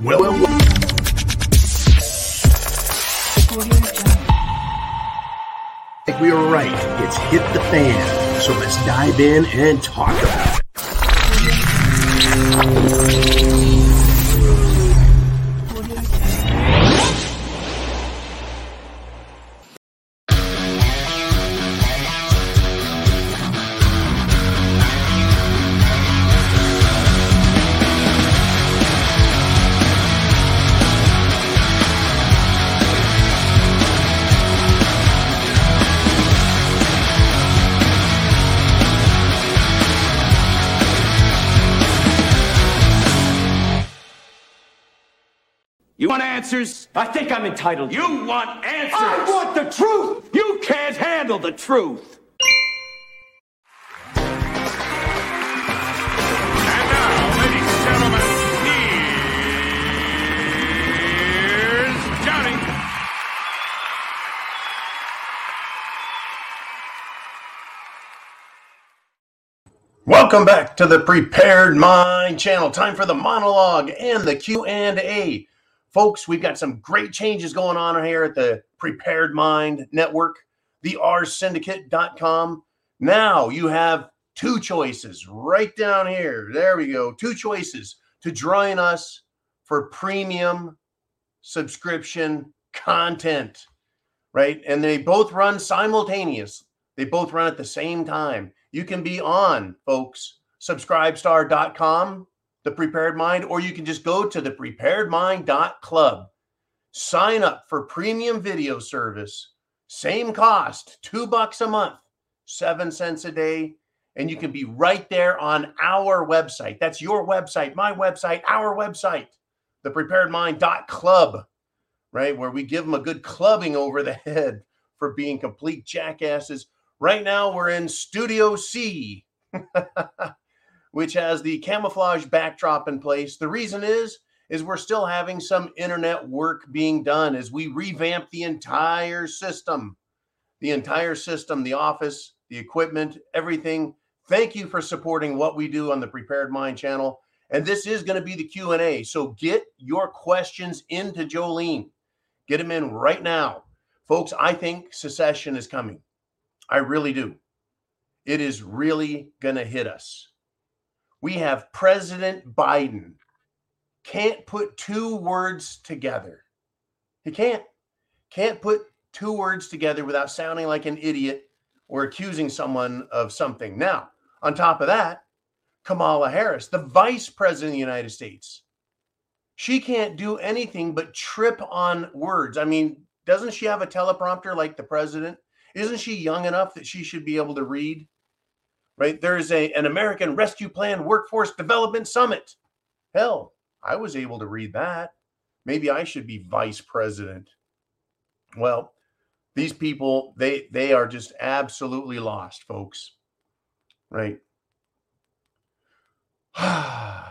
Well, well, well. Like we were right. It's hit the fan. So let's dive in and talk about it. Answers? I think I'm entitled. You want answers? I want the truth! You can't handle the truth! And now, ladies and gentlemen, here's Johnny. Welcome back to the Prepared Mind channel. Time for the monologue and the Q&A. Folks, we've got some great changes going on here at the Prepared Mind Network, the rsyndicate.com. Now you have two choices right down here. There we go. Two choices to join us for premium subscription content, right? And they both run simultaneous. They both run at the same time. You can be on, folks, subscribestar.com the prepared mind, or you can just go to the preparedmind.club. Sign up for premium video service, same cost, two bucks a month, seven cents a day. And you can be right there on our website. That's your website, my website, our website, the preparedmind.club, right? Where we give them a good clubbing over the head for being complete jackasses. Right now, we're in Studio C. which has the camouflage backdrop in place. The reason is is we're still having some internet work being done as we revamp the entire system. The entire system, the office, the equipment, everything. Thank you for supporting what we do on the Prepared Mind channel. And this is going to be the Q&A. So get your questions into Jolene. Get them in right now. Folks, I think secession is coming. I really do. It is really going to hit us we have President Biden can't put two words together. He can't. Can't put two words together without sounding like an idiot or accusing someone of something. Now, on top of that, Kamala Harris, the vice president of the United States, she can't do anything but trip on words. I mean, doesn't she have a teleprompter like the president? Isn't she young enough that she should be able to read? Right? There's a an American Rescue Plan Workforce Development Summit. Hell, I was able to read that. Maybe I should be vice president. Well, these people they they are just absolutely lost, folks. Right?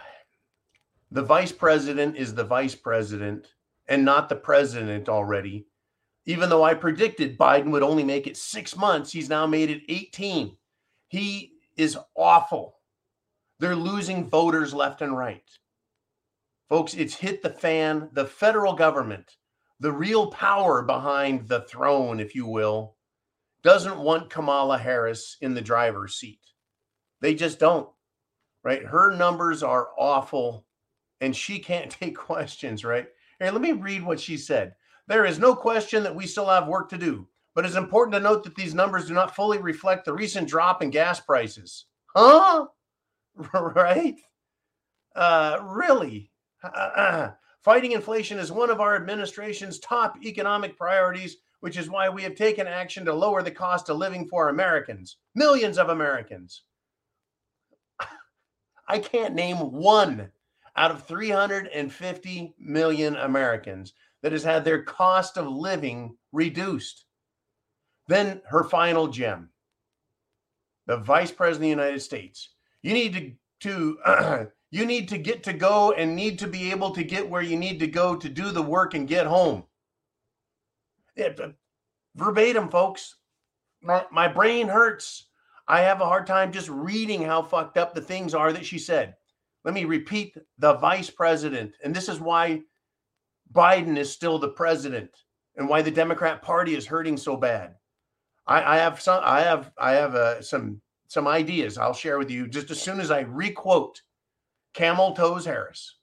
the vice president is the vice president and not the president already. Even though I predicted Biden would only make it 6 months, he's now made it 18. He is awful. They're losing voters left and right. Folks, it's hit the fan. The federal government, the real power behind the throne, if you will, doesn't want Kamala Harris in the driver's seat. They just don't, right? Her numbers are awful and she can't take questions, right? Here, let me read what she said. There is no question that we still have work to do but it's important to note that these numbers do not fully reflect the recent drop in gas prices. Huh? right? Uh, really? Fighting inflation is one of our administration's top economic priorities, which is why we have taken action to lower the cost of living for Americans, millions of Americans. I can't name one out of 350 million Americans that has had their cost of living reduced. Then her final gem the vice president of the United States. You need to, to you need to get to go and need to be able to get where you need to go to do the work and get home. Uh, verbatim, folks. My, my brain hurts. I have a hard time just reading how fucked up the things are that she said. Let me repeat the vice president. And this is why Biden is still the president and why the Democrat Party is hurting so bad. I, I have some I have I have uh, some some ideas I'll share with you just as soon as I requote Camel Toes Harris.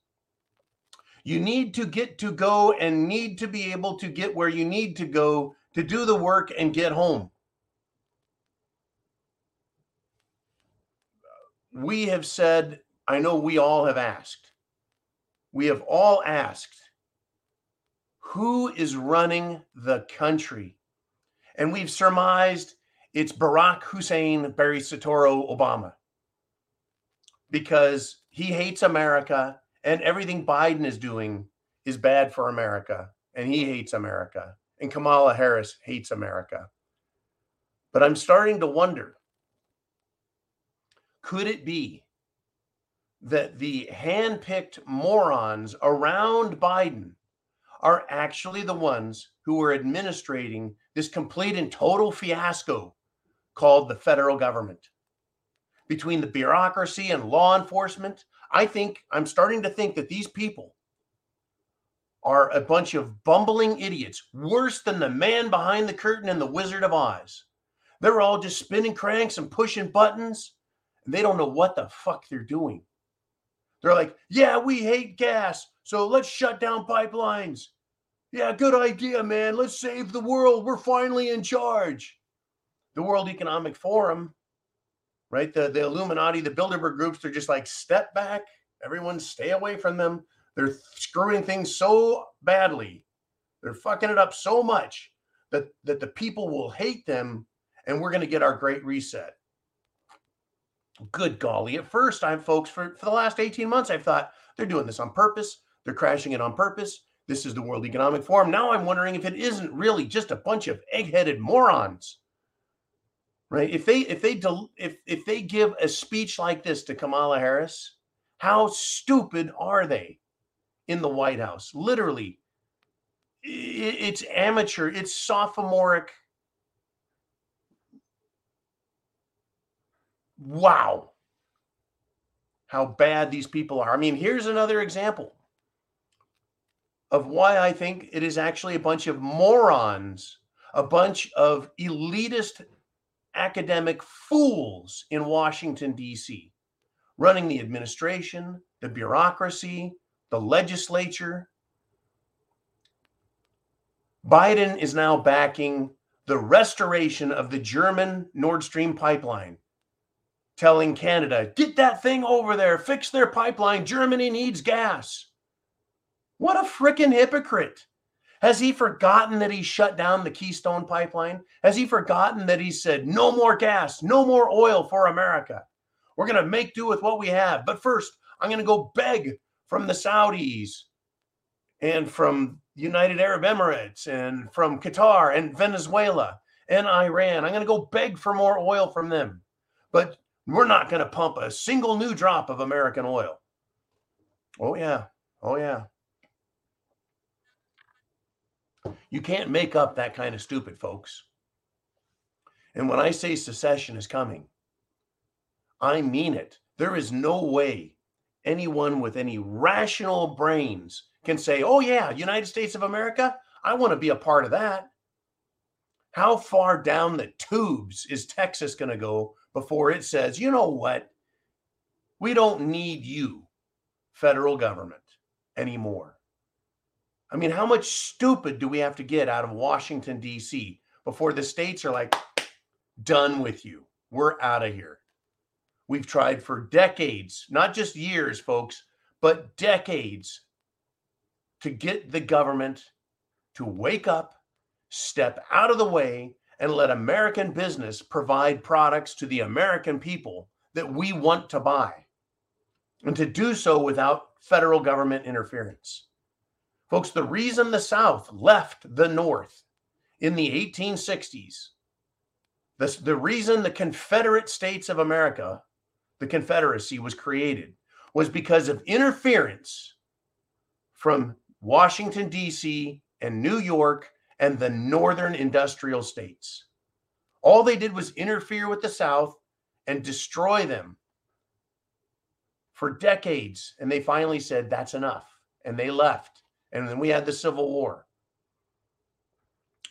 You need to get to go and need to be able to get where you need to go to do the work and get home. We have said, I know we all have asked, we have all asked, who is running the country? And we've surmised it's Barack Hussein Barry Soetoro Obama because he hates America and everything Biden is doing is bad for America and he hates America and Kamala Harris hates America. But I'm starting to wonder could it be that the handpicked morons around Biden are actually the ones who are administrating this complete and total fiasco called the federal government? Between the bureaucracy and law enforcement, I think I'm starting to think that these people are a bunch of bumbling idiots, worse than the man behind the curtain and The Wizard of Oz. They're all just spinning cranks and pushing buttons, and they don't know what the fuck they're doing. They're like, yeah, we hate gas, so let's shut down pipelines. Yeah, good idea, man. Let's save the world. We're finally in charge. The World Economic Forum, right? The, the Illuminati, the Bilderberg groups, they're just like, step back. Everyone stay away from them. They're screwing things so badly. They're fucking it up so much that, that the people will hate them and we're going to get our great reset. Good golly. At first, I'm folks, for, for the last 18 months, I've thought they're doing this on purpose. They're crashing it on purpose. This is the World Economic Forum. Now I'm wondering if it isn't really just a bunch of egg-headed morons. Right? If they if they if if they give a speech like this to Kamala Harris, how stupid are they in the White House? Literally, it's amateur, it's sophomoric. Wow. How bad these people are. I mean, here's another example of why I think it is actually a bunch of morons, a bunch of elitist academic fools in Washington, D.C., running the administration, the bureaucracy, the legislature. Biden is now backing the restoration of the German Nord Stream pipeline, telling Canada, get that thing over there, fix their pipeline. Germany needs gas. What a freaking hypocrite. Has he forgotten that he shut down the Keystone pipeline? Has he forgotten that he said, no more gas, no more oil for America? We're going to make do with what we have. But first, I'm going to go beg from the Saudis and from United Arab Emirates and from Qatar and Venezuela and Iran. I'm going to go beg for more oil from them. But we're not going to pump a single new drop of American oil. Oh, yeah. Oh, yeah. You can't make up that kind of stupid, folks. And when I say secession is coming, I mean it. There is no way anyone with any rational brains can say, oh, yeah, United States of America, I want to be a part of that. How far down the tubes is Texas going to go before it says, you know what? We don't need you, federal government, anymore. I mean, how much stupid do we have to get out of Washington, D.C. before the states are like, done with you? We're out of here. We've tried for decades, not just years, folks, but decades to get the government to wake up, step out of the way, and let American business provide products to the American people that we want to buy, and to do so without federal government interference. Folks, the reason the South left the North in the 1860s, the, the reason the Confederate States of America the Confederacy was created was because of interference from Washington, D.C., and New York and the northern industrial states. All they did was interfere with the South and destroy them for decades. And they finally said, that's enough. And they left. And then we had the Civil War.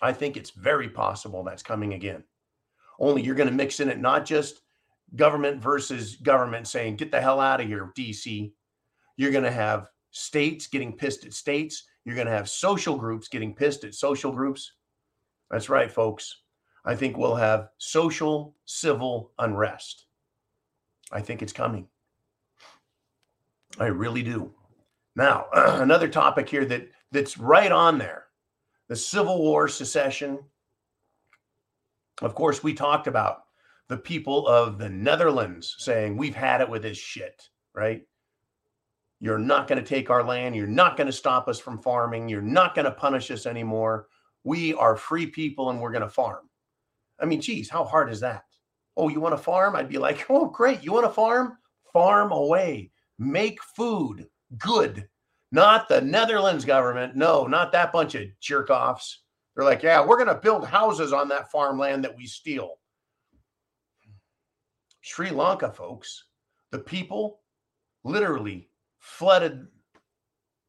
I think it's very possible that's coming again. Only you're going to mix in it not just government versus government saying, get the hell out of here, DC. You're going to have states getting pissed at states. You're going to have social groups getting pissed at social groups. That's right, folks. I think we'll have social civil unrest. I think it's coming. I really do. Now, another topic here that that's right on there. The Civil War secession. Of course, we talked about the people of the Netherlands saying, We've had it with this shit, right? You're not going to take our land. You're not going to stop us from farming. You're not going to punish us anymore. We are free people and we're going to farm. I mean, geez, how hard is that? Oh, you want to farm? I'd be like, oh, great. You want to farm? Farm away. Make food good. Not the Netherlands government. No, not that bunch of jerk offs. They're like, yeah, we're going to build houses on that farmland that we steal. Sri Lanka, folks, the people literally flooded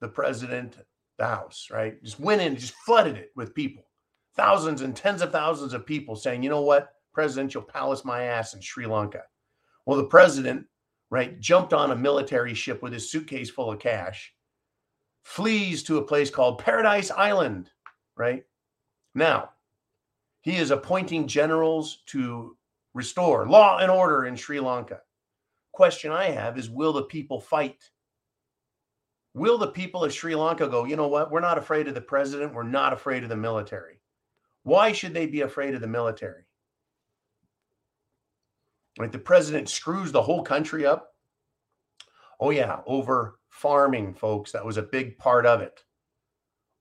the president, the house, right? Just went in, just flooded it with people. Thousands and tens of thousands of people saying, you know what? Presidential palace my ass in Sri Lanka. Well, the president, right, jumped on a military ship with his suitcase full of cash, flees to a place called Paradise Island, right? Now, he is appointing generals to restore law and order in Sri Lanka. Question I have is will the people fight? Will the people of Sri Lanka go, you know what? We're not afraid of the president. We're not afraid of the military. Why should they be afraid of the military? Like the president screws the whole country up. Oh, yeah, over farming, folks. That was a big part of it.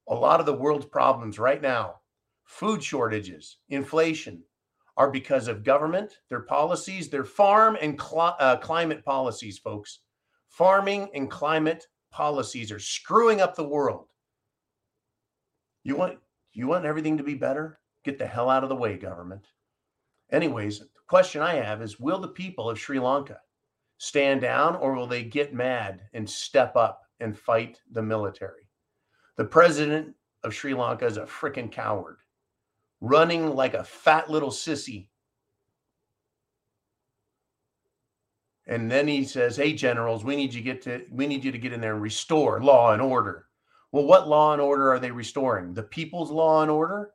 A lot of the world's problems right now, food shortages, inflation, are because of government, their policies, their farm and cl- uh, climate policies, folks. Farming and climate policies are screwing up the world. You want you want everything to be better? Get the hell out of the way, government. Anyways, question I have is will the people of Sri Lanka stand down or will they get mad and step up and fight the military? The president of Sri Lanka is a freaking coward running like a fat little sissy. And then he says, "Hey generals, we need you get to we need you to get in there and restore law and order." Well, what law and order are they restoring? The people's law and order?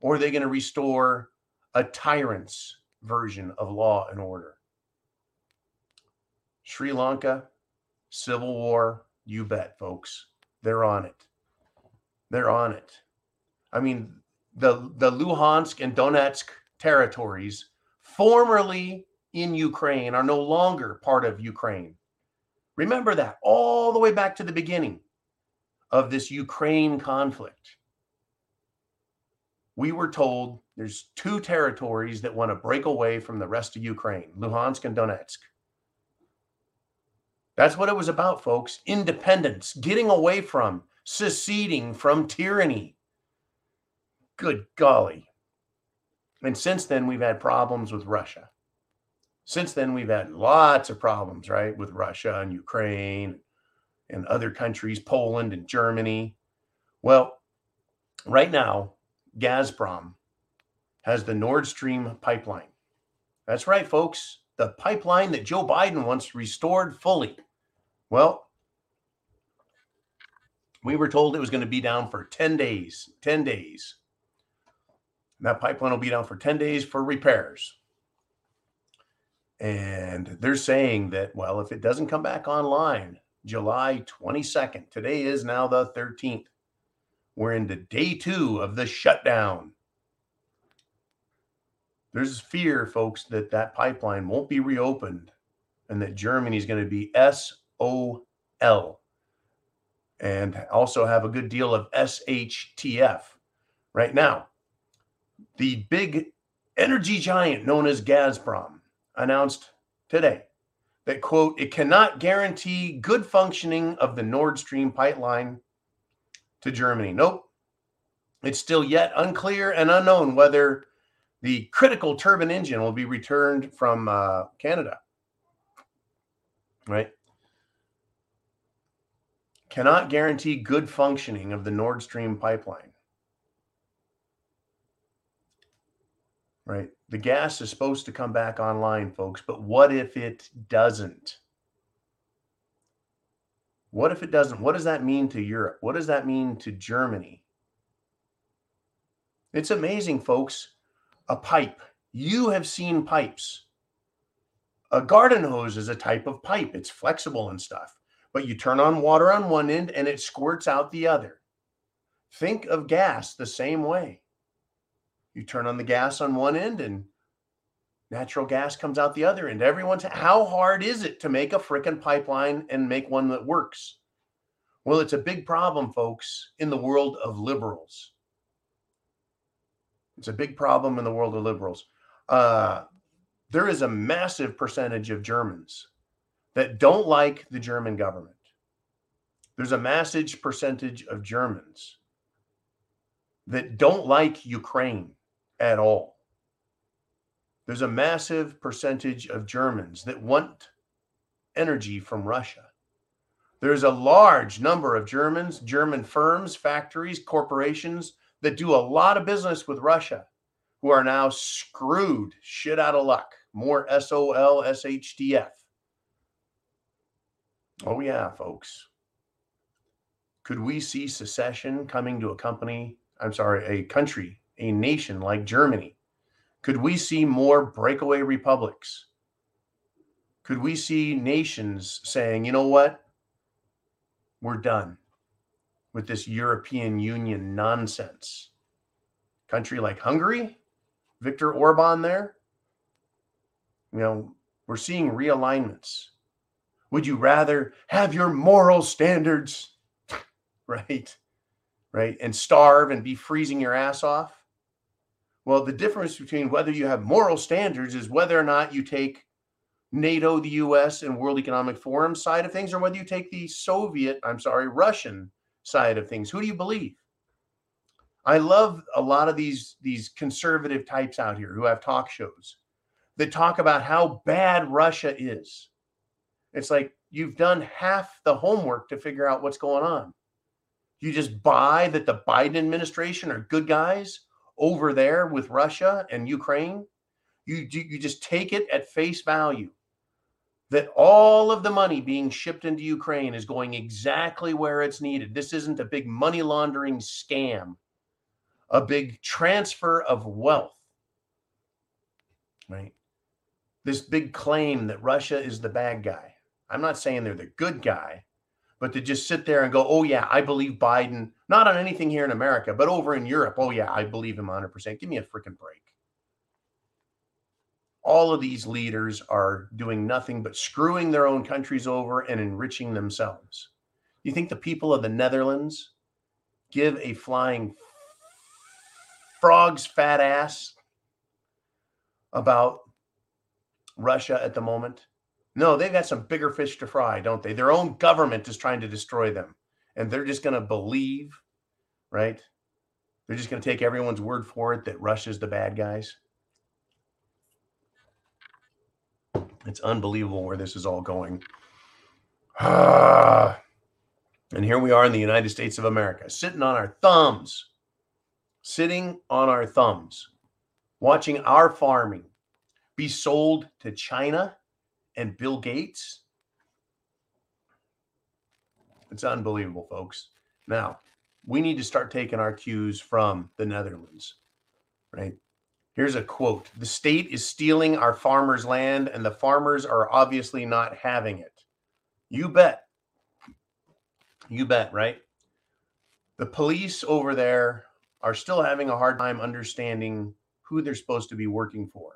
Or are they going to restore a tyrant's version of law and order? Sri Lanka, Civil War, you bet, folks. They're on it. They're on it. I mean, the, the Luhansk and Donetsk territories, formerly in Ukraine, are no longer part of Ukraine. Remember that all the way back to the beginning of this Ukraine conflict. We were told there's two territories that want to break away from the rest of Ukraine Luhansk and Donetsk. That's what it was about, folks. Independence, getting away from, seceding from tyranny. Good golly. And since then, we've had problems with Russia. Since then, we've had lots of problems, right, with Russia and Ukraine and other countries, Poland and Germany. Well, right now, Gazprom has the Nord Stream pipeline. That's right, folks. The pipeline that Joe Biden wants restored fully. Well, we were told it was going to be down for 10 days. 10 days. That pipeline will be down for 10 days for repairs. And they're saying that, well, if it doesn't come back online July 22nd, today is now the 13th, we're into day two of the shutdown. There's fear, folks, that that pipeline won't be reopened and that Germany is going to be SOL and also have a good deal of SHTF. Right now, the big energy giant known as Gazprom announced today that, quote, it cannot guarantee good functioning of the Nord Stream pipeline to Germany. Nope. It's still yet unclear and unknown whether the critical turbine engine will be returned from uh, Canada. Right. cannot guarantee good functioning of the Nord Stream pipeline. Right? The gas is supposed to come back online, folks, but what if it doesn't? What if it doesn't? What does that mean to Europe? What does that mean to Germany? It's amazing, folks. A pipe. You have seen pipes. A garden hose is a type of pipe, it's flexible and stuff, but you turn on water on one end and it squirts out the other. Think of gas the same way. You turn on the gas on one end and natural gas comes out the other end. Everyone's how hard is it to make a freaking pipeline and make one that works? Well, it's a big problem, folks, in the world of liberals. It's a big problem in the world of liberals. Uh, there is a massive percentage of Germans that don't like the German government. There's a massive percentage of Germans that don't like Ukraine at all. There's a massive percentage of Germans that want energy from Russia. There's a large number of Germans, German firms, factories, corporations that do a lot of business with Russia who are now screwed shit out of luck. More SOL, SHTF. Oh, yeah, folks. Could we see secession coming to a company, I'm sorry, a country, a nation like Germany? Could we see more breakaway republics? Could we see nations saying, you know what? We're done with this European Union nonsense. Country like Hungary, Viktor Orban there, you know, we're seeing realignments. Would you rather have your moral standards, right? Right? And starve and be freezing your ass off? Well, the difference between whether you have moral standards is whether or not you take NATO, the US, and World Economic Forum side of things, or whether you take the Soviet, I'm sorry, Russian side of things. Who do you believe? I love a lot of these these conservative types out here who have talk shows that talk about how bad Russia is. It's like you've done half the homework to figure out what's going on. You just buy that the Biden administration are good guys over there with Russia and Ukraine. You you just take it at face value that all of the money being shipped into Ukraine is going exactly where it's needed. This isn't a big money laundering scam, a big transfer of wealth. Right? This big claim that Russia is the bad guy. I'm not saying they're the good guy, but to just sit there and go, oh, yeah, I believe Biden, not on anything here in America, but over in Europe, oh, yeah, I believe him 100%. Give me a freaking break all of these leaders are doing nothing but screwing their own countries over and enriching themselves. You think the people of the Netherlands give a flying frog's fat ass about Russia at the moment? No, they've got some bigger fish to fry, don't they? Their own government is trying to destroy them. And they're just going to believe, right? They're just going to take everyone's word for it that Russia's the bad guys. It's unbelievable where this is all going. and here we are in the United States of America, sitting on our thumbs, sitting on our thumbs, watching our farming be sold to China and Bill Gates. It's unbelievable, folks. Now, we need to start taking our cues from the Netherlands, right? Here's a quote The state is stealing our farmers' land, and the farmers are obviously not having it. You bet. You bet, right? The police over there are still having a hard time understanding who they're supposed to be working for.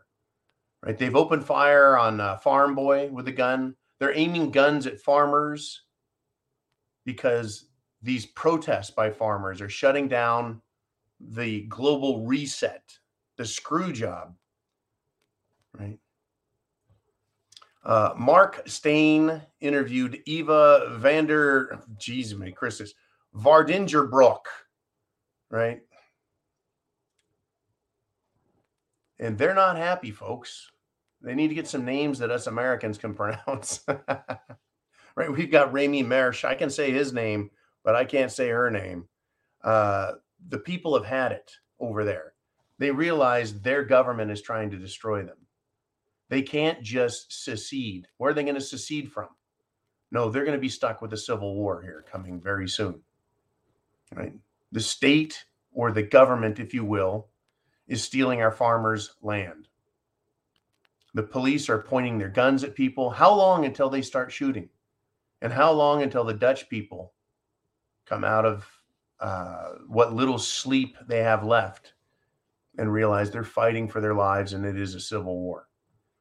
Right? They've opened fire on a farm boy with a gun. They're aiming guns at farmers because these protests by farmers are shutting down the global reset the screw job, right? Uh, Mark Steyn interviewed Eva Vander, geez, me, Christus, Vardingerbroek, right? And they're not happy, folks. They need to get some names that us Americans can pronounce. right? We've got Rami Mersh. I can say his name but I can't say her name. Uh, the people have had it over there. They realize their government is trying to destroy them. They can't just secede. Where are they going to secede from? No, they're going to be stuck with a civil war here coming very soon. Right? The state or the government, if you will, is stealing our farmers' land. The police are pointing their guns at people. How long until they start shooting? And how long until the Dutch people come out of uh, what little sleep they have left and realize they're fighting for their lives and it is a civil war?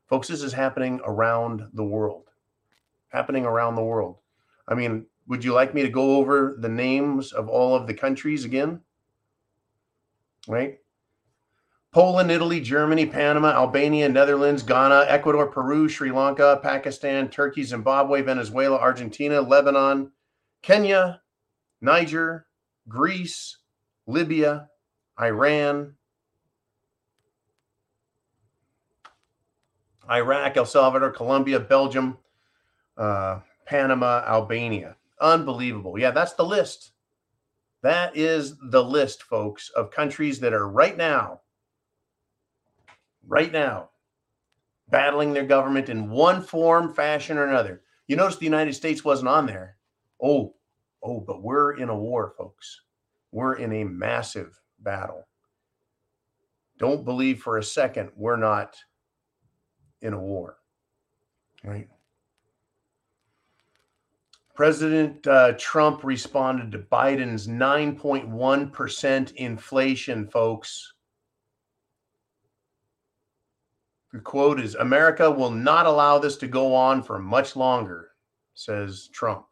Folks, this is happening around the world. Happening around the world. I mean, would you like me to go over the names of all of the countries again? Right? Poland, Italy, Germany, Panama, Albania, Netherlands, Ghana, Ecuador, Peru, Sri Lanka, Pakistan, Turkey, Zimbabwe, Venezuela, Argentina, Lebanon, Kenya, Niger, Greece, Libya, Iran, Iraq, El Salvador, Colombia, Belgium, uh, Panama, Albania. Unbelievable. Yeah, that's the list. That is the list, folks, of countries that are right now, right now, battling their government in one form, fashion, or another. You notice the United States wasn't on there. Oh, oh, but we're in a war, folks. We're in a massive battle. Don't believe for a second we're not in a war, right? President uh, Trump responded to Biden's 9.1% inflation, folks. The quote is America will not allow this to go on for much longer, says Trump.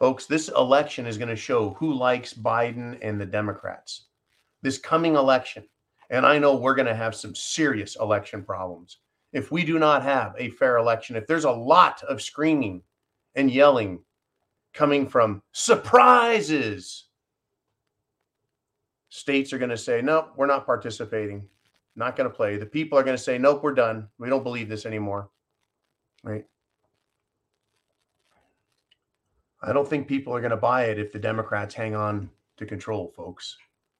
Folks, this election is going to show who likes Biden and the Democrats. This coming election, and I know we're going to have some serious election problems if we do not have a fair election, if there's a lot of screaming and yelling coming from surprises, states are going to say, nope, we're not participating, not going to play. The people are going to say, nope, we're done. We don't believe this anymore. Right? I don't think people are going to buy it if the Democrats hang on to control, folks,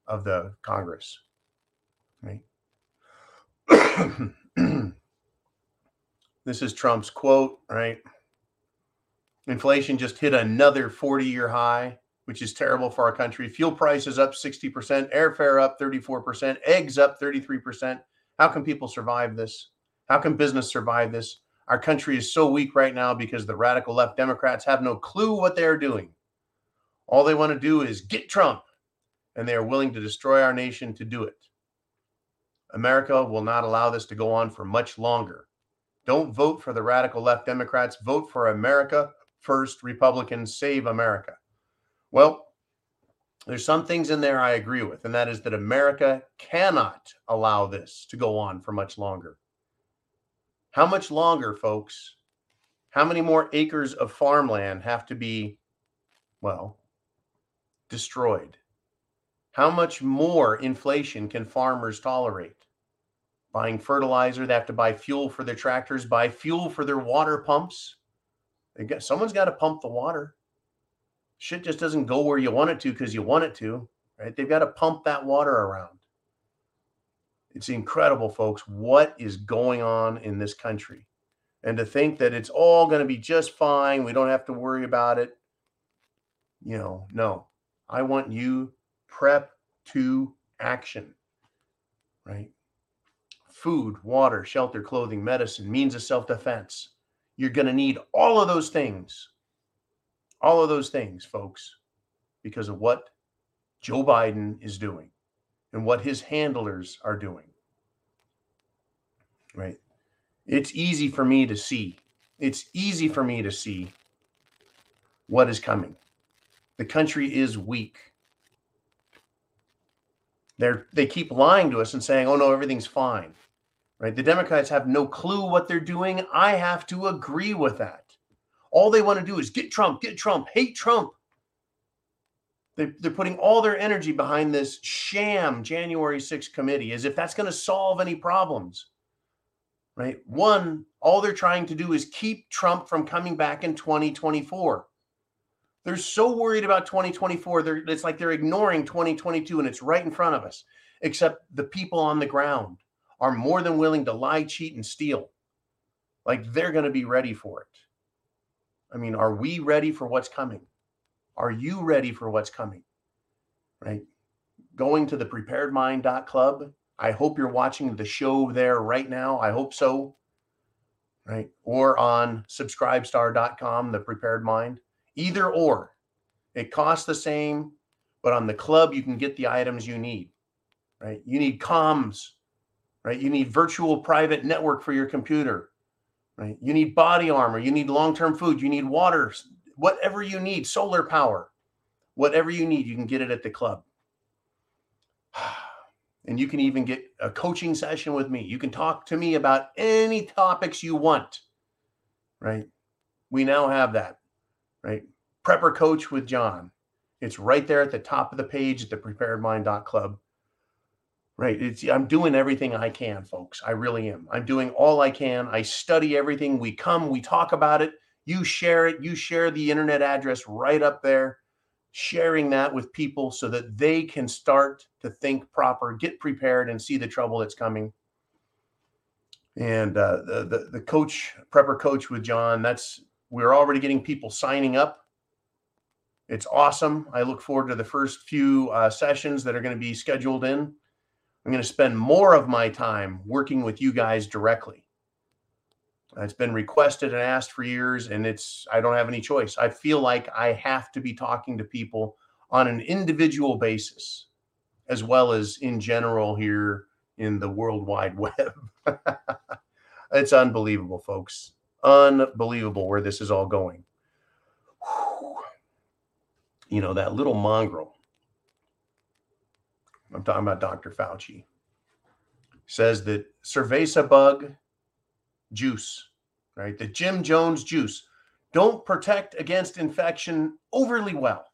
of the Congress. Right? This is Trump's quote, right? Inflation just hit another 40 year high, which is terrible for our country. Fuel prices up 60%, airfare up 34%, eggs up 33%. How can people survive this? How can business survive this? Our country is so weak right now because the radical left Democrats have no clue what they are doing. All they want to do is get Trump, and they are willing to destroy our nation to do it. America will not allow this to go on for much longer. Don't vote for the radical left Democrats. Vote for America First Republicans. Save America. Well, there's some things in there I agree with, and that is that America cannot allow this to go on for much longer. How much longer, folks? How many more acres of farmland have to be, well, destroyed? How much more inflation can farmers tolerate? buying fertilizer. They have to buy fuel for their tractors, buy fuel for their water pumps. Got, someone's got to pump the water. Shit just doesn't go where you want it to because you want it to, right? They've got to pump that water around. It's incredible, folks, what is going on in this country. And to think that it's all going to be just fine, we don't have to worry about it. You know, no. I want you prep to action, right? food, water, shelter, clothing, medicine, means of self defense. You're going to need all of those things. All of those things, folks, because of what Joe Biden is doing and what his handlers are doing. Right? It's easy for me to see. It's easy for me to see what is coming. The country is weak. They're, they keep lying to us and saying, oh no, everything's fine right? The Democrats have no clue what they're doing. I have to agree with that. All they want to do is get Trump, get Trump, hate Trump. They're, they're putting all their energy behind this sham January 6th committee as if that's going to solve any problems, right? One, all they're trying to do is keep Trump from coming back in 2024. They're so worried about 2024. They're, it's like they're ignoring 2022 and it's right in front of us. Except the people on the ground are more than willing to lie, cheat, and steal. Like they're going to be ready for it. I mean, are we ready for what's coming? Are you ready for what's coming? Right? Going to the preparedmind.club. I hope you're watching the show there right now. I hope so. Right? Or on subscribestar.com, the prepared mind. Either or. It costs the same, but on the club, you can get the items you need. Right? You need comms, right? You need virtual private network for your computer, right? You need body armor, you need long-term food, you need water, whatever you need, solar power, whatever you need, you can get it at the club. And you can even get a coaching session with me. You can talk to me about any topics you want, right? We now have that, right? Prepper Coach with John. It's right there at the top of the page at the preparedmind.club. Right. It's I'm doing everything I can, folks. I really am. I'm doing all I can. I study everything. We come, we talk about it. You share it. You share the internet address right up there sharing that with people so that they can start to think proper, get prepared, and see the trouble that's coming. And uh, the, the the coach prepper coach with John. That's we're already getting people signing up. It's awesome. I look forward to the first few uh, sessions that are going to be scheduled in. I'm going to spend more of my time working with you guys directly. It's been requested and asked for years, and it's I don't have any choice. I feel like I have to be talking to people on an individual basis, as well as in general here in the World Wide Web. it's unbelievable, folks. Unbelievable where this is all going. Whew. You know, that little mongrel. I'm talking about Dr. Fauci. Says that cerveza bug juice, right? The Jim Jones juice don't protect against infection overly well.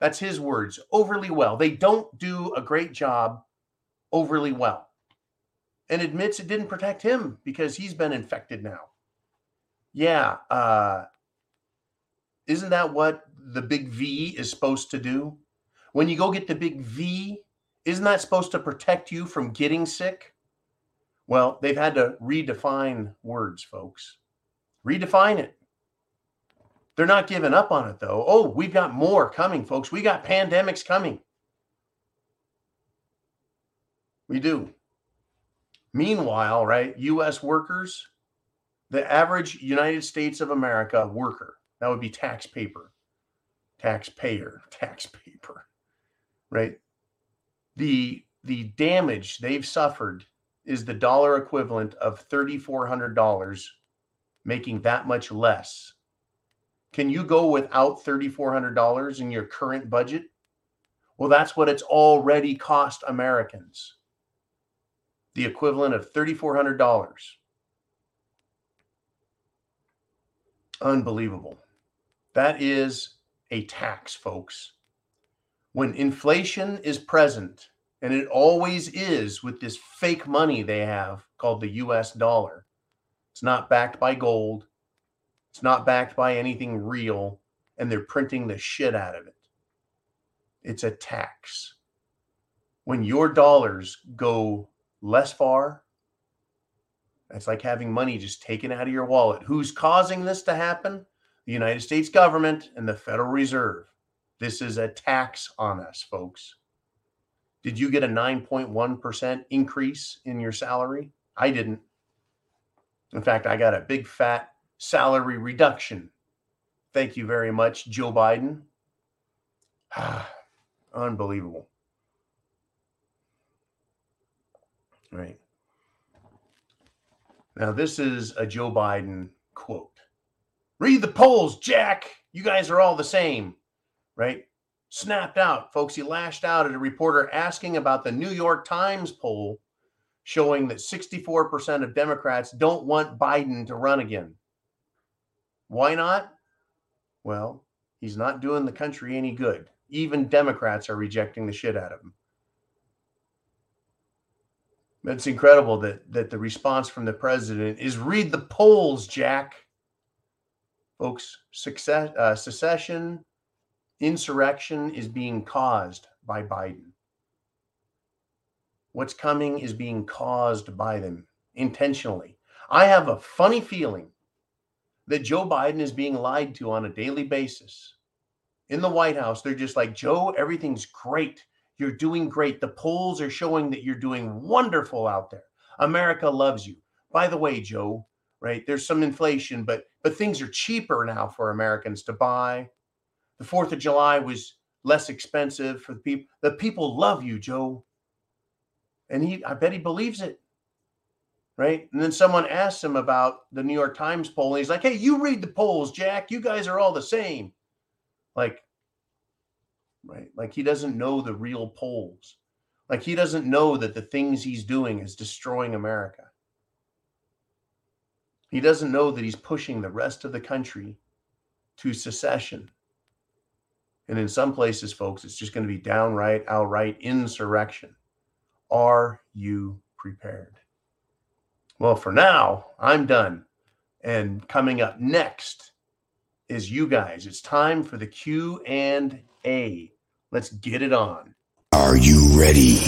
That's his words, overly well. They don't do a great job overly well. And admits it didn't protect him because he's been infected now. Yeah, uh isn't that what the big V is supposed to do? When you go get the big V, isn't that supposed to protect you from getting sick? Well, they've had to redefine words, folks. Redefine it. They're not giving up on it, though. Oh, we've got more coming, folks. We got pandemics coming. We do. Meanwhile, right, US workers, the average United States of America worker, that would be tax paper, taxpayer, tax paper, right? The the damage they've suffered is the dollar equivalent of $3,400, making that much less. Can you go without $3,400 in your current budget? Well, that's what it's already cost Americans. The equivalent of $3,400. Unbelievable. That is a tax, folks. When inflation is present, and it always is with this fake money they have called the US dollar. It's not backed by gold, it's not backed by anything real, and they're printing the shit out of it. It's a tax. When your dollars go less far, that's like having money just taken out of your wallet. Who's causing this to happen? The United States government and the Federal Reserve. This is a tax on us, folks. Did you get a 9.1% increase in your salary? I didn't. In fact, I got a big fat salary reduction. Thank you very much, Joe Biden. Unbelievable. Right. Now, this is a Joe Biden quote. Read the polls, Jack. You guys are all the same, right? snapped out, folks. He lashed out at a reporter asking about the New York Times poll showing that 64% of Democrats don't want Biden to run again. Why not? Well, he's not doing the country any good. Even Democrats are rejecting the shit out of him. It's incredible that that the response from the president is read the polls, Jack. Folks, success, uh, secession, Insurrection is being caused by Biden. What's coming is being caused by them intentionally. I have a funny feeling that Joe Biden is being lied to on a daily basis. In the White House, they're just like, Joe, everything's great. You're doing great. The polls are showing that you're doing wonderful out there. America loves you. By the way, Joe, right? There's some inflation, but but things are cheaper now for Americans to buy. The 4th of July was less expensive for the people. The people love you, Joe. And he I bet he believes it. Right? And then someone asks him about the New York Times poll and he's like, "Hey, you read the polls, Jack. You guys are all the same." Like right? Like he doesn't know the real polls. Like he doesn't know that the things he's doing is destroying America. He doesn't know that he's pushing the rest of the country to secession. And in some places, folks, it's just going to be downright, outright insurrection. Are you prepared? Well, for now, I'm done. And coming up next is you guys. It's time for the Q and A. Let's get it on. Are you ready?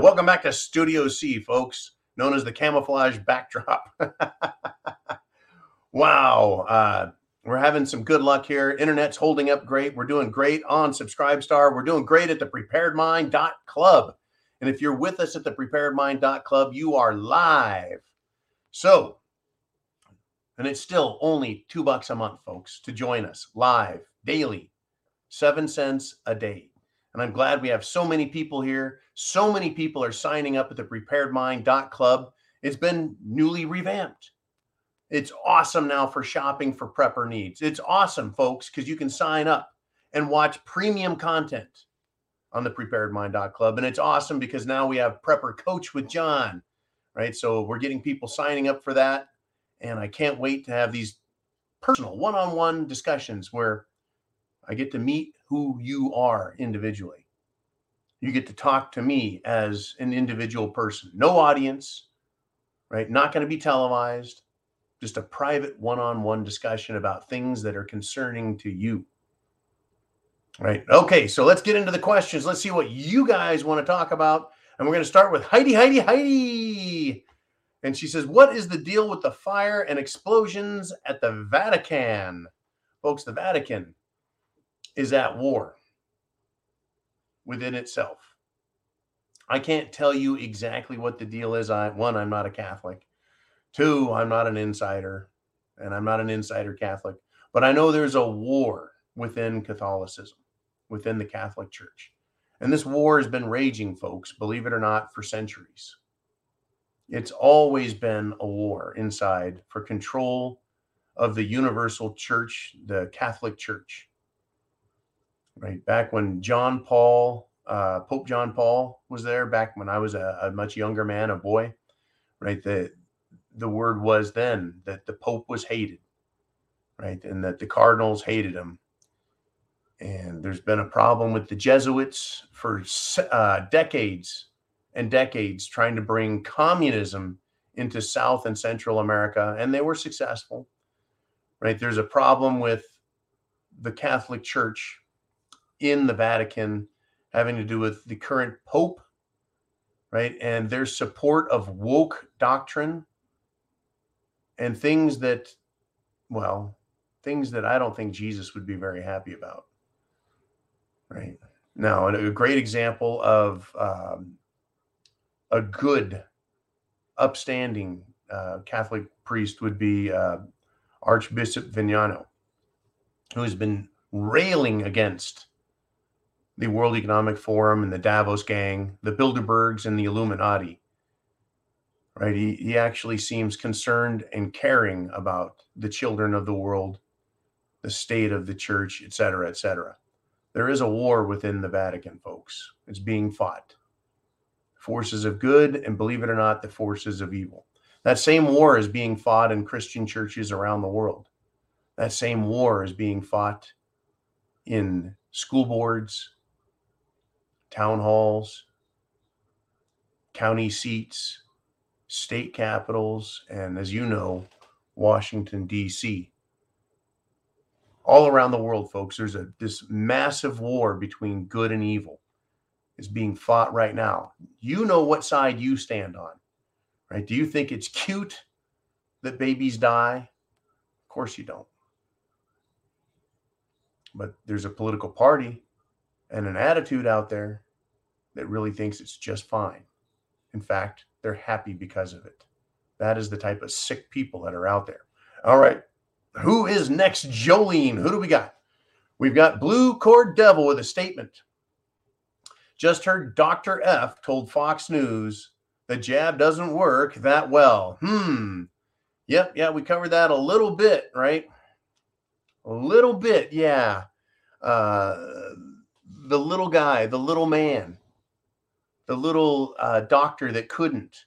Welcome back to Studio C, folks, known as the camouflage backdrop. wow. Uh, we're having some good luck here. Internet's holding up great. We're doing great on Subscribestar. We're doing great at the preparedmind.club. And if you're with us at the preparedmind.club, you are live. So, and it's still only two bucks a month, folks, to join us live daily, seven cents a day. And I'm glad we have so many people here. So many people are signing up at the preparedmind.club. It's been newly revamped. It's awesome now for shopping for prepper needs. It's awesome, folks, because you can sign up and watch premium content on the preparedmind.club. And it's awesome because now we have Prepper Coach with John, right? So we're getting people signing up for that. And I can't wait to have these personal one on one discussions where I get to meet who you are individually. You get to talk to me as an individual person, no audience, right? Not going to be televised, just a private one on one discussion about things that are concerning to you. Right. Okay. So let's get into the questions. Let's see what you guys want to talk about. And we're going to start with Heidi, Heidi, Heidi. And she says, What is the deal with the fire and explosions at the Vatican? Folks, the Vatican is at war within itself. I can't tell you exactly what the deal is. I one, I'm not a Catholic. Two, I'm not an insider, and I'm not an insider Catholic, but I know there's a war within Catholicism, within the Catholic Church. And this war has been raging, folks, believe it or not, for centuries. It's always been a war inside for control of the universal church, the Catholic Church right? Back when John Paul, uh, Pope John Paul was there, back when I was a, a much younger man, a boy, right? The the word was then that the Pope was hated, right? And that the cardinals hated him. And there's been a problem with the Jesuits for uh, decades and decades trying to bring communism into South and Central America, and they were successful, right? There's a problem with the Catholic Church in the Vatican having to do with the current Pope, right? And their support of woke doctrine and things that, well, things that I don't think Jesus would be very happy about, right? Now, a great example of um, a good, upstanding uh, Catholic priest would be uh, Archbishop Viganò, who has been railing against the World Economic Forum and the Davos gang, the Bilderbergs and the Illuminati. Right? He, he actually seems concerned and caring about the children of the world, the state of the church, et cetera, et cetera. There is a war within the Vatican, folks. It's being fought. Forces of good, and believe it or not, the forces of evil. That same war is being fought in Christian churches around the world. That same war is being fought in school boards, town halls, county seats, state capitals, and as you know, Washington, D.C. All around the world, folks, there's a this massive war between good and evil is being fought right now. You know what side you stand on, right? Do you think it's cute that babies die? Of course you don't. But there's a political party and an attitude out there that really thinks it's just fine. In fact, they're happy because of it. That is the type of sick people that are out there. All right. Who is next? Jolene. Who do we got? We've got Blue Cord Devil with a statement. Just heard Dr. F told Fox News the jab doesn't work that well. Hmm. Yep. Yeah. We covered that a little bit, right? A little bit. Yeah. Uh, the little guy, the little man, the little uh, doctor that couldn't.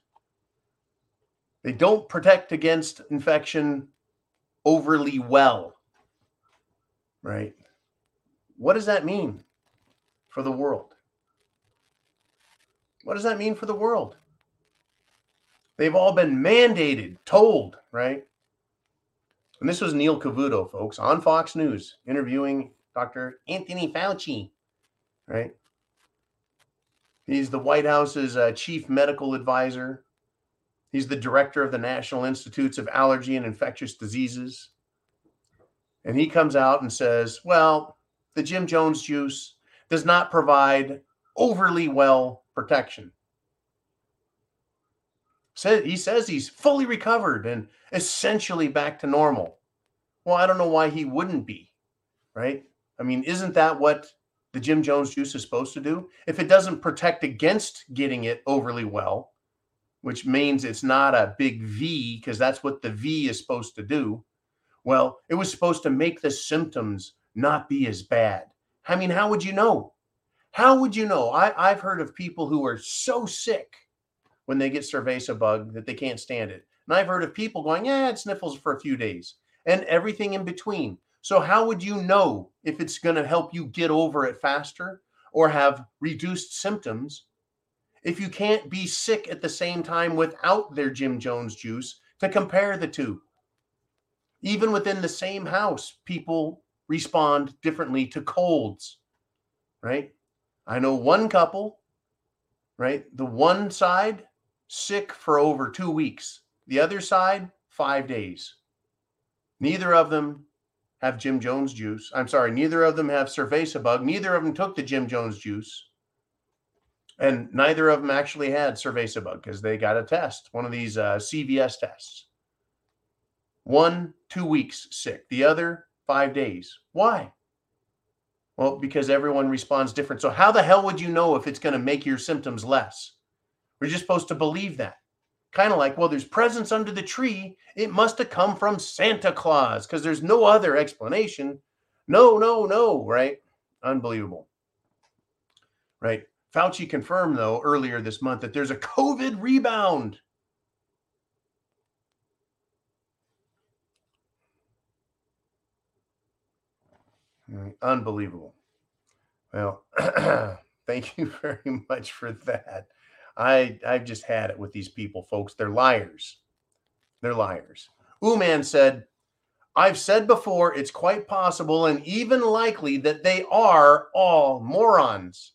They don't protect against infection overly well, right? What does that mean for the world? What does that mean for the world? They've all been mandated, told, right? And this was Neil Cavuto, folks, on Fox News, interviewing Dr. Anthony Fauci, right? He's the White House's uh, chief medical advisor. He's the director of the National Institutes of Allergy and Infectious Diseases. And he comes out and says, well, the Jim Jones juice does not provide overly well protection. Said he says he's fully recovered and essentially back to normal. Well, I don't know why he wouldn't be, right? I mean, isn't that what the Jim Jones juice is supposed to do? If it doesn't protect against getting it overly well, which means it's not a big V because that's what the V is supposed to do. Well, it was supposed to make the symptoms not be as bad. I mean, how would you know? How would you know? I, I've heard of people who are so sick when they get cerveza bug that they can't stand it. And I've heard of people going, yeah, it sniffles for a few days and everything in between. So, how would you know if it's going to help you get over it faster or have reduced symptoms if you can't be sick at the same time without their Jim Jones juice to compare the two? Even within the same house, people respond differently to colds, right? I know one couple, right? The one side sick for over two weeks, the other side, five days. Neither of them have Jim Jones juice. I'm sorry, neither of them have cerveza bug. Neither of them took the Jim Jones juice. And neither of them actually had cerveza bug because they got a test, one of these uh, CVS tests. One, two weeks sick. The other, five days. Why? Well, because everyone responds different. So, how the hell would you know if it's going to make your symptoms less? We're just supposed to believe that. Kind of like, well, there's presents under the tree. It must have come from Santa Claus because there's no other explanation. No, no, no, right? Unbelievable. Right. Fauci confirmed, though, earlier this month that there's a COVID rebound. Unbelievable. Well, thank you very much for that. I I've just had it with these people, folks. They're liars. They're liars. Uman said, I've said before, it's quite possible and even likely that they are all morons.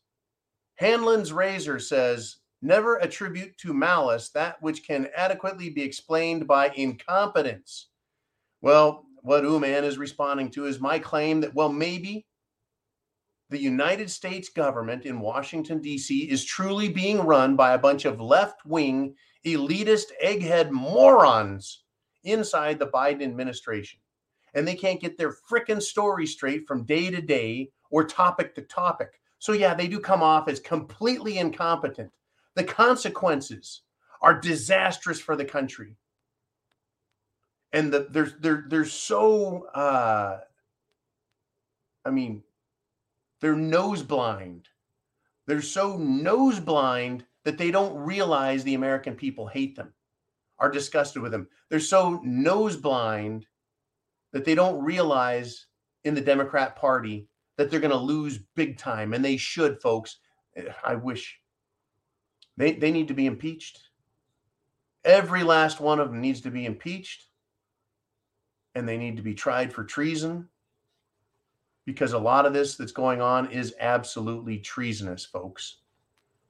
Hanlon's razor says, never attribute to malice that which can adequately be explained by incompetence. Well, what Uman is responding to is my claim that, well, maybe the United States government in Washington, D.C. is truly being run by a bunch of left wing, elitist, egghead morons inside the Biden administration. And they can't get their frickin' story straight from day to day or topic to topic. So, yeah, they do come off as completely incompetent. The consequences are disastrous for the country. And the, they're, they're, they're so, uh, I mean, they're nose blind. They're so nose blind that they don't realize the American people hate them. are disgusted with them. They're so nose blind that they don't realize in the Democrat Party that they're going to lose big time, and they should, folks. Eh, I wish they they need to be impeached. Every last one of them needs to be impeached, and they need to be tried for treason because a lot of this that's going on is absolutely treasonous, folks.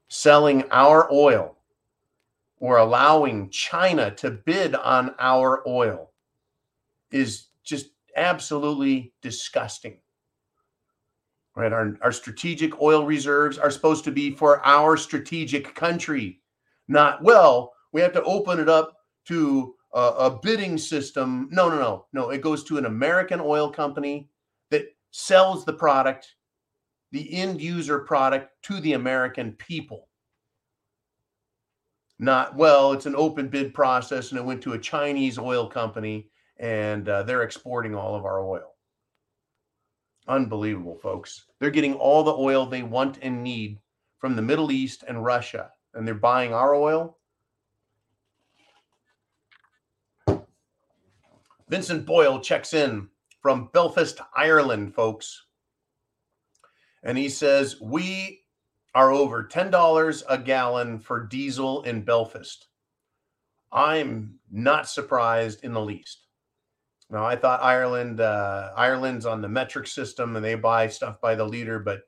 Selling our oil or allowing China to bid on our oil is just absolutely disgusting. Right? Our, our strategic oil reserves are supposed to be for our strategic country, not, well, we have to open it up to a, a bidding system. No, no, no, no. It goes to an American oil company sells the product, the end user product to the American people. Not, well, it's an open bid process and it went to a Chinese oil company and uh, they're exporting all of our oil. Unbelievable, folks. They're getting all the oil they want and need from the Middle East and Russia, and they're buying our oil. Vincent Boyle checks in from Belfast, Ireland, folks. And he says, We are over $10 a gallon for diesel in Belfast. I'm not surprised in the least. Now, I thought Ireland, uh, Ireland's on the metric system and they buy stuff by the liter, but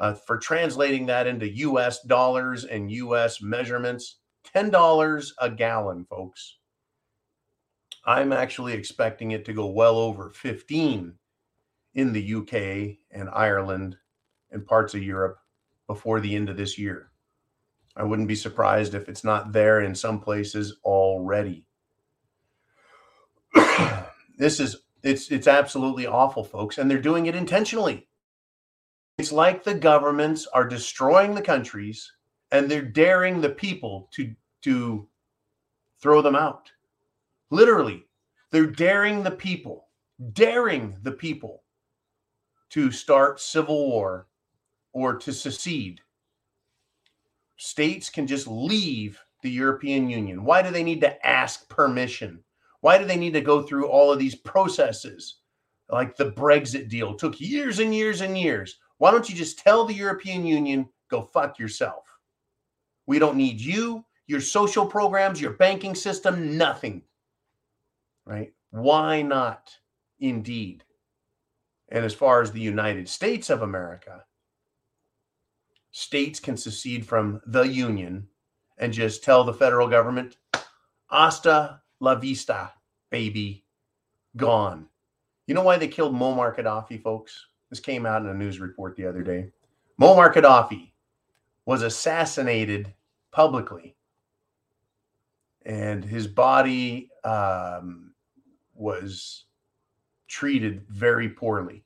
uh, for translating that into US dollars and US measurements, $10 a gallon, folks. I'm actually expecting it to go well over 15 in the UK and Ireland and parts of Europe before the end of this year. I wouldn't be surprised if it's not there in some places already. this is it's it's absolutely awful folks and they're doing it intentionally. It's like the governments are destroying the countries and they're daring the people to to throw them out. Literally, they're daring the people, daring the people to start civil war or to secede. States can just leave the European Union. Why do they need to ask permission? Why do they need to go through all of these processes? Like the Brexit deal took years and years and years. Why don't you just tell the European Union, go fuck yourself? We don't need you, your social programs, your banking system, nothing. Right? Why not? Indeed. And as far as the United States of America, states can secede from the union and just tell the federal government, hasta la vista, baby, gone. You know why they killed Muammar Gaddafi, folks? This came out in a news report the other day. Muammar Gaddafi was assassinated publicly, and his body um, was treated very poorly.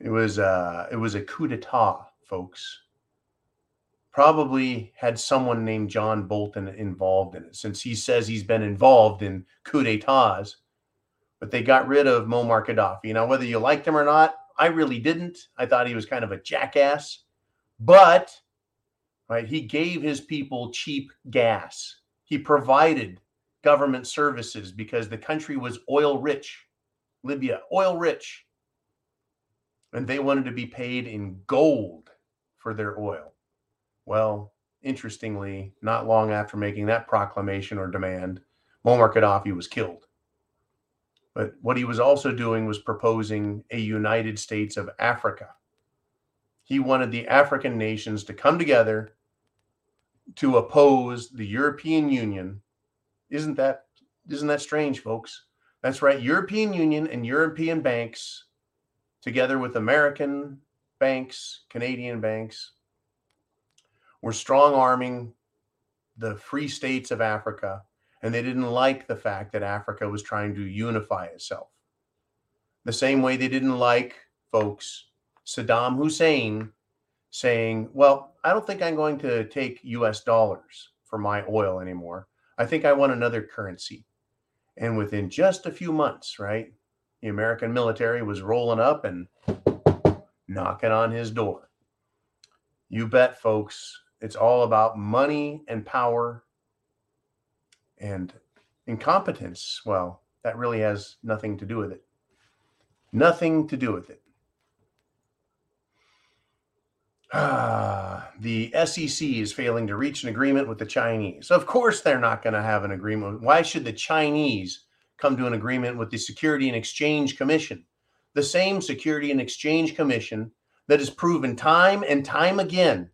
It was uh, it was a coup d'état, folks. Probably had someone named John Bolton involved in it, since he says he's been involved in coup d'états. But they got rid of Muammar Gaddafi. Now, whether you liked him or not, I really didn't. I thought he was kind of a jackass. But right, he gave his people cheap gas. He provided government services because the country was oil rich. Libya, oil rich and they wanted to be paid in gold for their oil. Well, interestingly, not long after making that proclamation or demand, Muammar Gaddafi was killed. But what he was also doing was proposing a United States of Africa. He wanted the African nations to come together to oppose the European Union. Isn't that isn't that strange, folks? That's right. European Union and European banks together with American banks, Canadian banks, were strong arming the free states of Africa, and they didn't like the fact that Africa was trying to unify itself. The same way they didn't like, folks, Saddam Hussein saying, Well, I don't think I'm going to take US dollars for my oil anymore. I think I want another currency. And within just a few months, right, the American military was rolling up and knocking on his door. You bet, folks. It's all about money and power And incompetence, well, that really has nothing to do with it. Nothing to do with it. Ah, the SEC is failing to reach an agreement with the Chinese. Of course, they're not going to have an agreement. Why should the Chinese come to an agreement with the Security and Exchange Commission? The same Security and Exchange Commission that has proven time and time again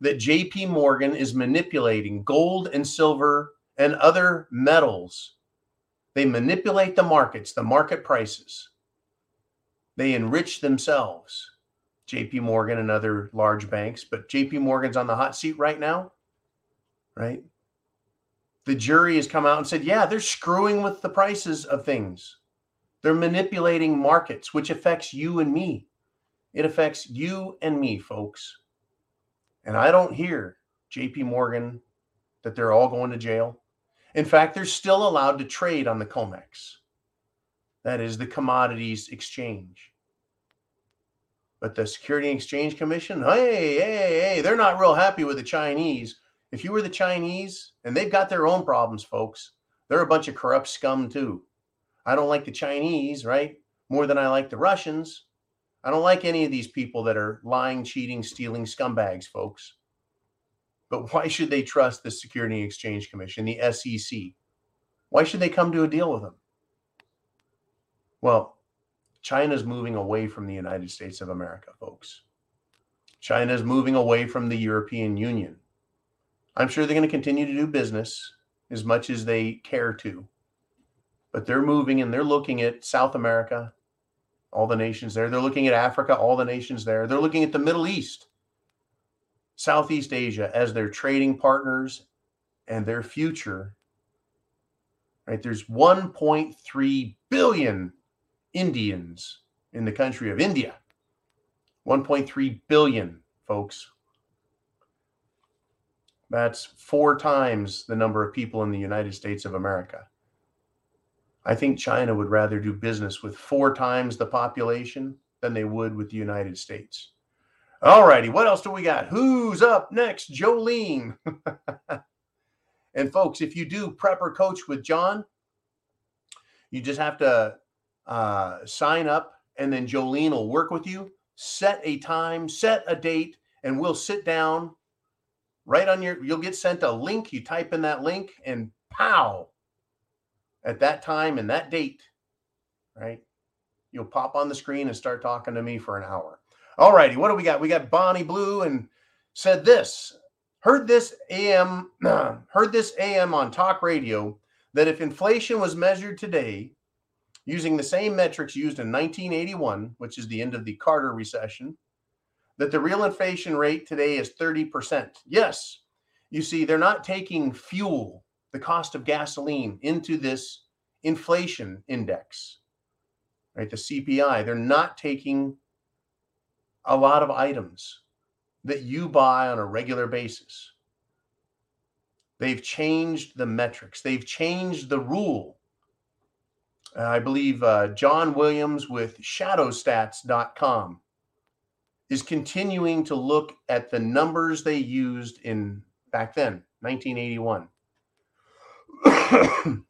that JP Morgan is manipulating gold and silver and other metals. They manipulate the markets, the market prices. They enrich themselves. JP Morgan and other large banks, but JP Morgan's on the hot seat right now, right? The jury has come out and said, yeah, they're screwing with the prices of things. They're manipulating markets, which affects you and me. It affects you and me, folks. And I don't hear JP Morgan that they're all going to jail. In fact, they're still allowed to trade on the COMEX. That is the commodities exchange. But the Security and Exchange Commission, hey, hey, hey, they're not real happy with the Chinese. If you were the Chinese, and they've got their own problems, folks, they're a bunch of corrupt scum too. I don't like the Chinese, right? More than I like the Russians. I don't like any of these people that are lying, cheating, stealing scumbags, folks. But why should they trust the Security and Exchange Commission, the SEC? Why should they come to a deal with them? Well, China's moving away from the United States of America, folks. China's moving away from the European Union. I'm sure they're going to continue to do business as much as they care to, but they're moving and they're looking at South America, all the nations there. They're looking at Africa, all the nations there. They're looking at the Middle East, Southeast Asia as their trading partners and their future. Right? There's 1.3 billion Indians in the country of India. 1.3 billion, folks. That's four times the number of people in the United States of America. I think China would rather do business with four times the population than they would with the United States. All righty, what else do we got? Who's up next? Jolene. and folks, if you do prepper coach with John, you just have to uh, sign up, and then Jolene will work with you. Set a time, set a date, and we'll sit down right on your. You'll get sent a link. You type in that link, and pow, at that time and that date, right? You'll pop on the screen and start talking to me for an hour. All righty, what do we got? We got Bonnie Blue and said this. Heard this AM, heard this AM on talk radio that if inflation was measured today, using the same metrics used in 1981, which is the end of the Carter recession, that the real inflation rate today is 30%. Yes, you see, they're not taking fuel, the cost of gasoline, into this inflation index, right? The CPI. They're not taking a lot of items that you buy on a regular basis. They've changed the metrics, they've changed the rule uh, I believe uh, John Williams with shadowstats.com is continuing to look at the numbers they used in back then, 1981.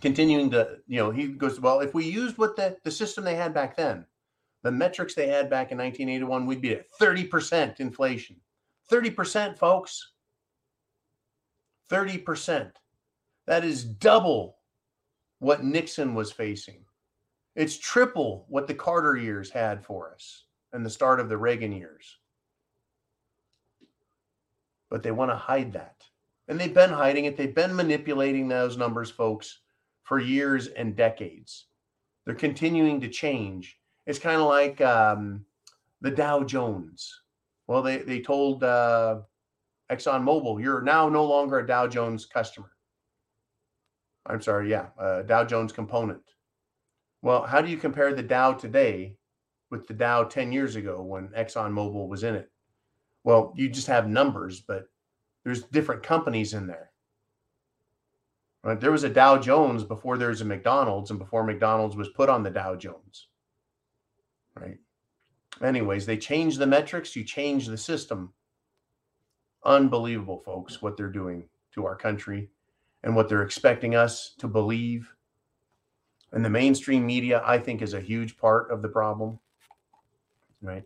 continuing to, you know, he goes, well, if we used what the, the system they had back then, the metrics they had back in 1981, we'd be at 30% inflation. 30%, folks. 30%. That is double what Nixon was facing. It's triple what the Carter years had for us and the start of the Reagan years. But they want to hide that. And they've been hiding it. They've been manipulating those numbers, folks, for years and decades. They're continuing to change. It's kind of like um, the Dow Jones. Well, they, they told uh, ExxonMobil, you're now no longer a Dow Jones customer. I'm sorry, yeah, uh, Dow Jones component. Well, how do you compare the Dow today with the Dow 10 years ago when ExxonMobil was in it? Well, you just have numbers, but there's different companies in there. Right? There was a Dow Jones before there was a McDonald's and before McDonald's was put on the Dow Jones. Right? Anyways, they change the metrics, you change the system. Unbelievable, folks, what they're doing to our country and what they're expecting us to believe. And the mainstream media, I think, is a huge part of the problem. Right?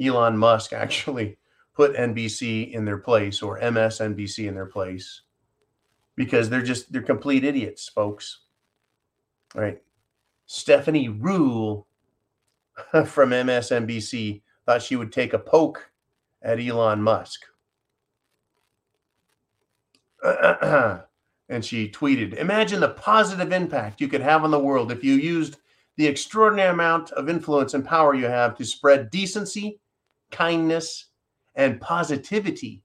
Elon Musk actually put NBC in their place or MSNBC in their place because they're just they're complete idiots, folks. Right? Stephanie Ruhle from MSNBC thought she would take a poke at Elon Musk. Uh, uh, uh, and she tweeted, Imagine the positive impact you could have on the world if you used the extraordinary amount of influence and power you have to spread decency, kindness, and positivity.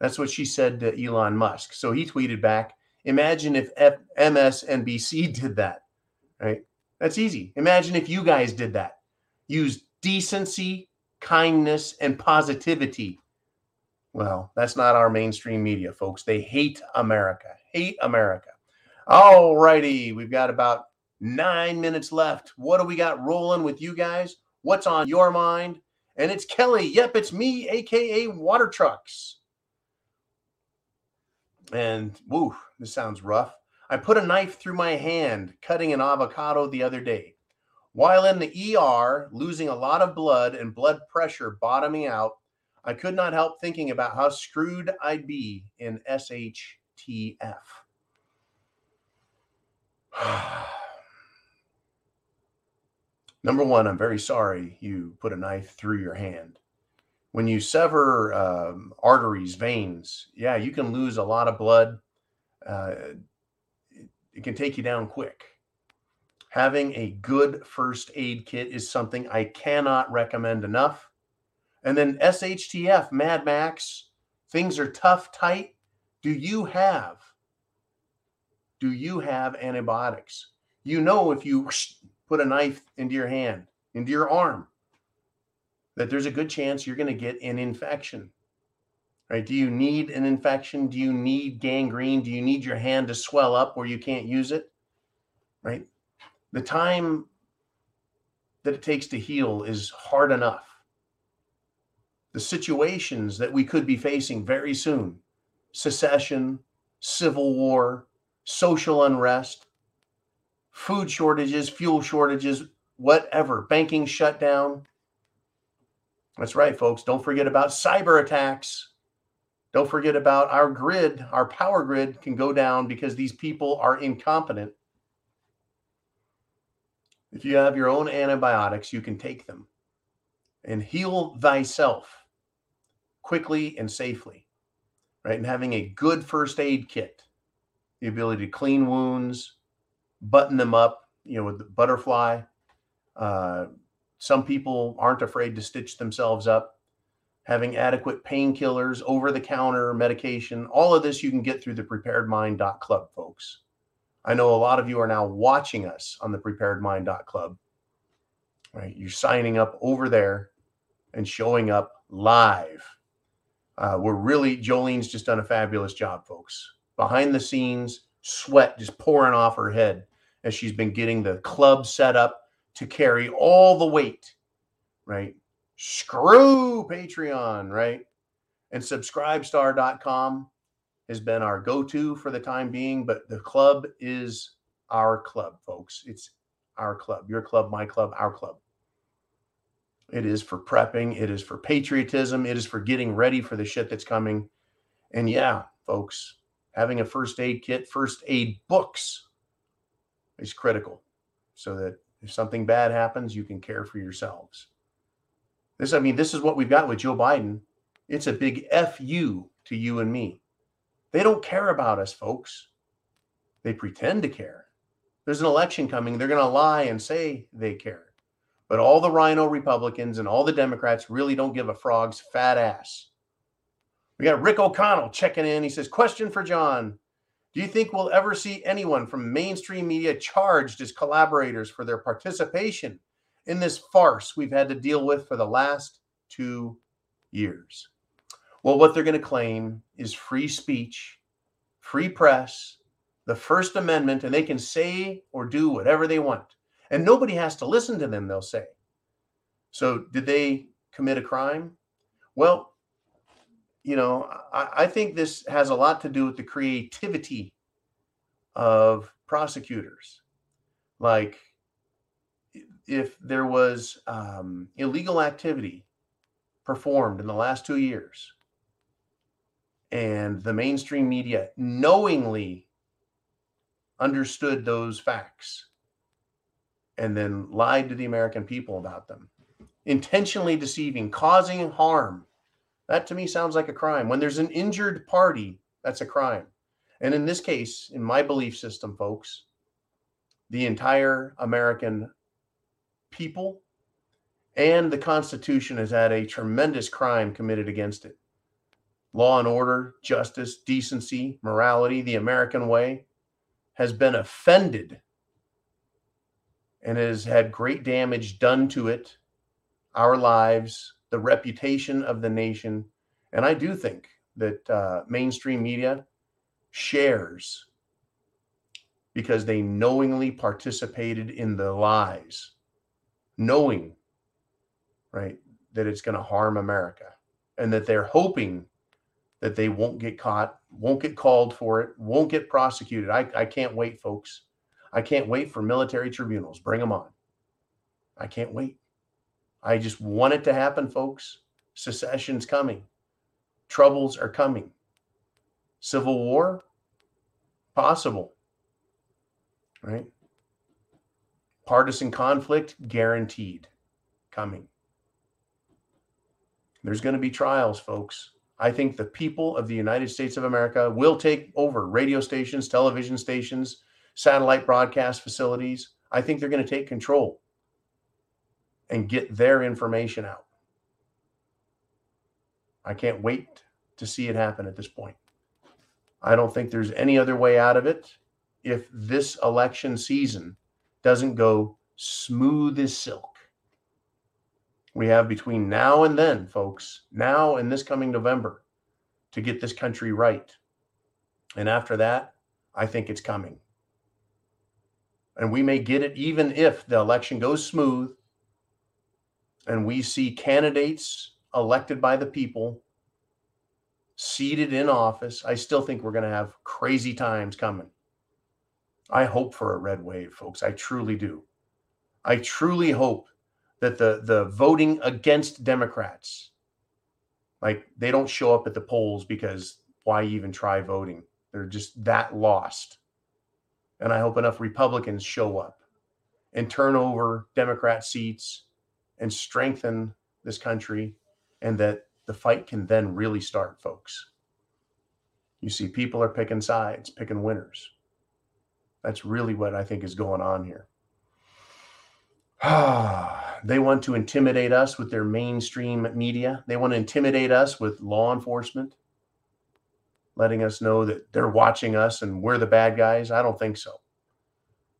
That's what she said to Elon Musk. So he tweeted back, Imagine if F- MSNBC did that, right? That's easy. Imagine if you guys did that. Use decency, kindness, and positivity. Well, that's not our mainstream media, folks. They hate America. Hate America. All righty. We've got about nine minutes left. What do we got rolling with you guys? What's on your mind? And it's Kelly. Yep, it's me, aka Water Trucks. And woo, this sounds rough. I put a knife through my hand cutting an avocado the other day. While in the ER, losing a lot of blood and blood pressure bottoming out, I could not help thinking about how screwed I'd be in SHTF. Number one, I'm very sorry you put a knife through your hand. When you sever um, arteries, veins, yeah, you can lose a lot of blood. Uh, it, it can take you down quick having a good first aid kit is something I cannot recommend enough. And then SHTF, Mad Max, things are tough, tight. Do you have? Do you have antibiotics? You know, if you put a knife into your hand, into your arm, that there's a good chance you're going to get an infection. Right? Do you need an infection? Do you need gangrene? Do you need your hand to swell up where you can't use it? Right? the time that it takes to heal is hard enough. The situations that we could be facing very soon secession, civil war, social unrest, food shortages, fuel shortages, whatever, banking shutdown. That's right, folks. Don't forget about cyber attacks. Don't forget about our grid. Our power grid can go down because these people are incompetent if you have your own antibiotics, you can take them and heal thyself quickly and safely, right? And having a good first aid kit, the ability to clean wounds, button them up, you know, with the butterfly. Uh, some people aren't afraid to stitch themselves up. Having adequate painkillers, over the counter medication, all of this you can get through the preparedmind.club, folks. I know a lot of you are now watching us on the preparedmind.club. Right? You're signing up over there and showing up live. Uh, we're really, Jolene's just done a fabulous job, folks. Behind the scenes, sweat just pouring off her head as she's been getting the club set up to carry all the weight, right? Screw Patreon, right? And subscribestar.com has been our go-to for the time being, but the club is our club, folks. It's our club, your club, my club, our club. It is for prepping, it is for patriotism, it is for getting ready for the shit that's coming. And yeah, folks, having a first aid kit, first aid books is critical so that if something bad happens, you can care for yourselves. This, I mean, this is what we've got with Joe Biden. It's a big FU to you and me. They don't care about us, folks. They pretend to care. There's an election coming. They're going to lie and say they care. But all the rhino Republicans and all the Democrats really don't give a frog's fat ass. We got Rick O'Connell checking in. He says, Question for John Do you think we'll ever see anyone from mainstream media charged as collaborators for their participation in this farce we've had to deal with for the last two years? Well, what they're going to claim is free speech, free press, the First Amendment, and they can say or do whatever they want. And nobody has to listen to them, they'll say. So, did they commit a crime? Well, you know, I, I think this has a lot to do with the creativity of prosecutors. Like if there was um, illegal activity performed in the last two years and the mainstream media knowingly understood those facts and then lied to the American people about them, intentionally deceiving, causing harm. That to me sounds like a crime. When there's an injured party, that's a crime. And in this case, in my belief system, folks, the entire American people and the Constitution has had a tremendous crime committed against it. Law and order, justice, decency, morality, the American way has been offended and has had great damage done to it, our lives, the reputation of the nation. And I do think that uh, mainstream media shares because they knowingly participated in the lies, knowing, right, that it's going to harm America and that they're hoping that they won't get caught, won't get called for it, won't get prosecuted. I, I can't wait, folks. I can't wait for military tribunals. Bring them on. I can't wait. I just want it to happen, folks. Secession's coming. Troubles are coming. Civil war? Possible. Right? Partisan conflict? Guaranteed. Coming. There's going to be trials, folks. I think the people of the United States of America will take over radio stations, television stations, satellite broadcast facilities. I think they're going to take control and get their information out. I can't wait to see it happen at this point. I don't think there's any other way out of it if this election season doesn't go smooth as silk. We have between now and then, folks, now and this coming November to get this country right. And after that, I think it's coming. And we may get it even if the election goes smooth and we see candidates elected by the people seated in office. I still think we're going to have crazy times coming. I hope for a red wave, folks. I truly do. I truly hope that the the voting against Democrats, like they don't show up at the polls because why even try voting? They're just that lost. And I hope enough Republicans show up and turn over Democrat seats and strengthen this country and that the fight can then really start, folks. You see, people are picking sides, picking winners. That's really what I think is going on here. they want to intimidate us with their mainstream media. They want to intimidate us with law enforcement, letting us know that they're watching us and we're the bad guys. I don't think so.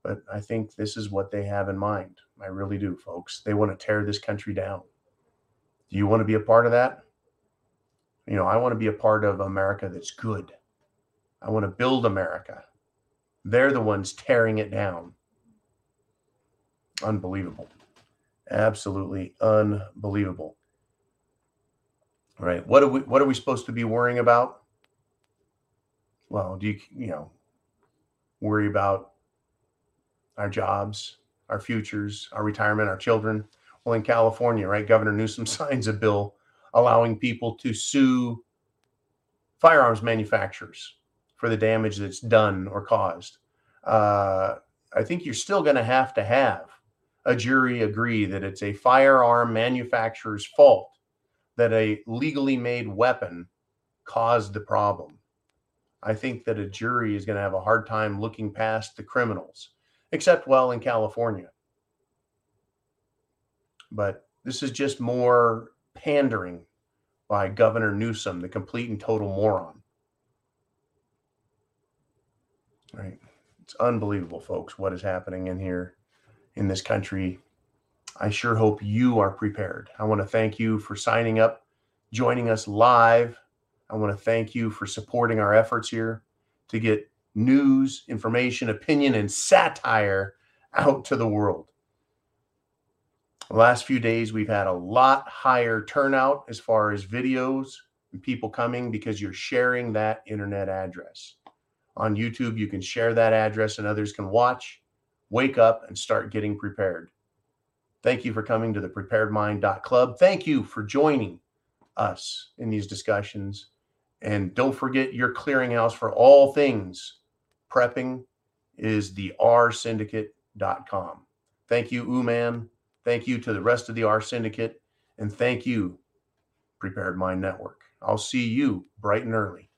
But I think this is what they have in mind. I really do, folks. They want to tear this country down. Do you want to be a part of that? You know, I want to be a part of America that's good. I want to build America. They're the ones tearing it down. Unbelievable. Absolutely unbelievable. All right. What are we what are we supposed to be worrying about? Well, do you you know worry about our jobs, our futures, our retirement, our children? Well, in California, right, Governor Newsom signs a bill allowing people to sue firearms manufacturers for the damage that's done or caused. Uh, I think you're still going to have to have a jury agree that it's a firearm manufacturer's fault that a legally made weapon caused the problem. I think that a jury is going to have a hard time looking past the criminals, except, well, in California. But this is just more pandering by Governor Newsom, the complete and total moron. Right. It's unbelievable, folks, what is happening in here in this country. I sure hope you are prepared. I want to thank you for signing up, joining us live. I want to thank you for supporting our efforts here to get news, information, opinion, and satire out to the world. The last few days, we've had a lot higher turnout as far as videos and people coming because you're sharing that internet address. on YouTube. You can share that address and others can watch, wake up, and start getting prepared. Thank you for coming to the preparedmind.club. Thank you for joining us in these discussions. And don't forget your clearinghouse for all things prepping is the rsyndicate.com. Thank you, Uman. Thank you to the rest of the R Syndicate. And thank you, Prepared Mind Network. I'll see you bright and early.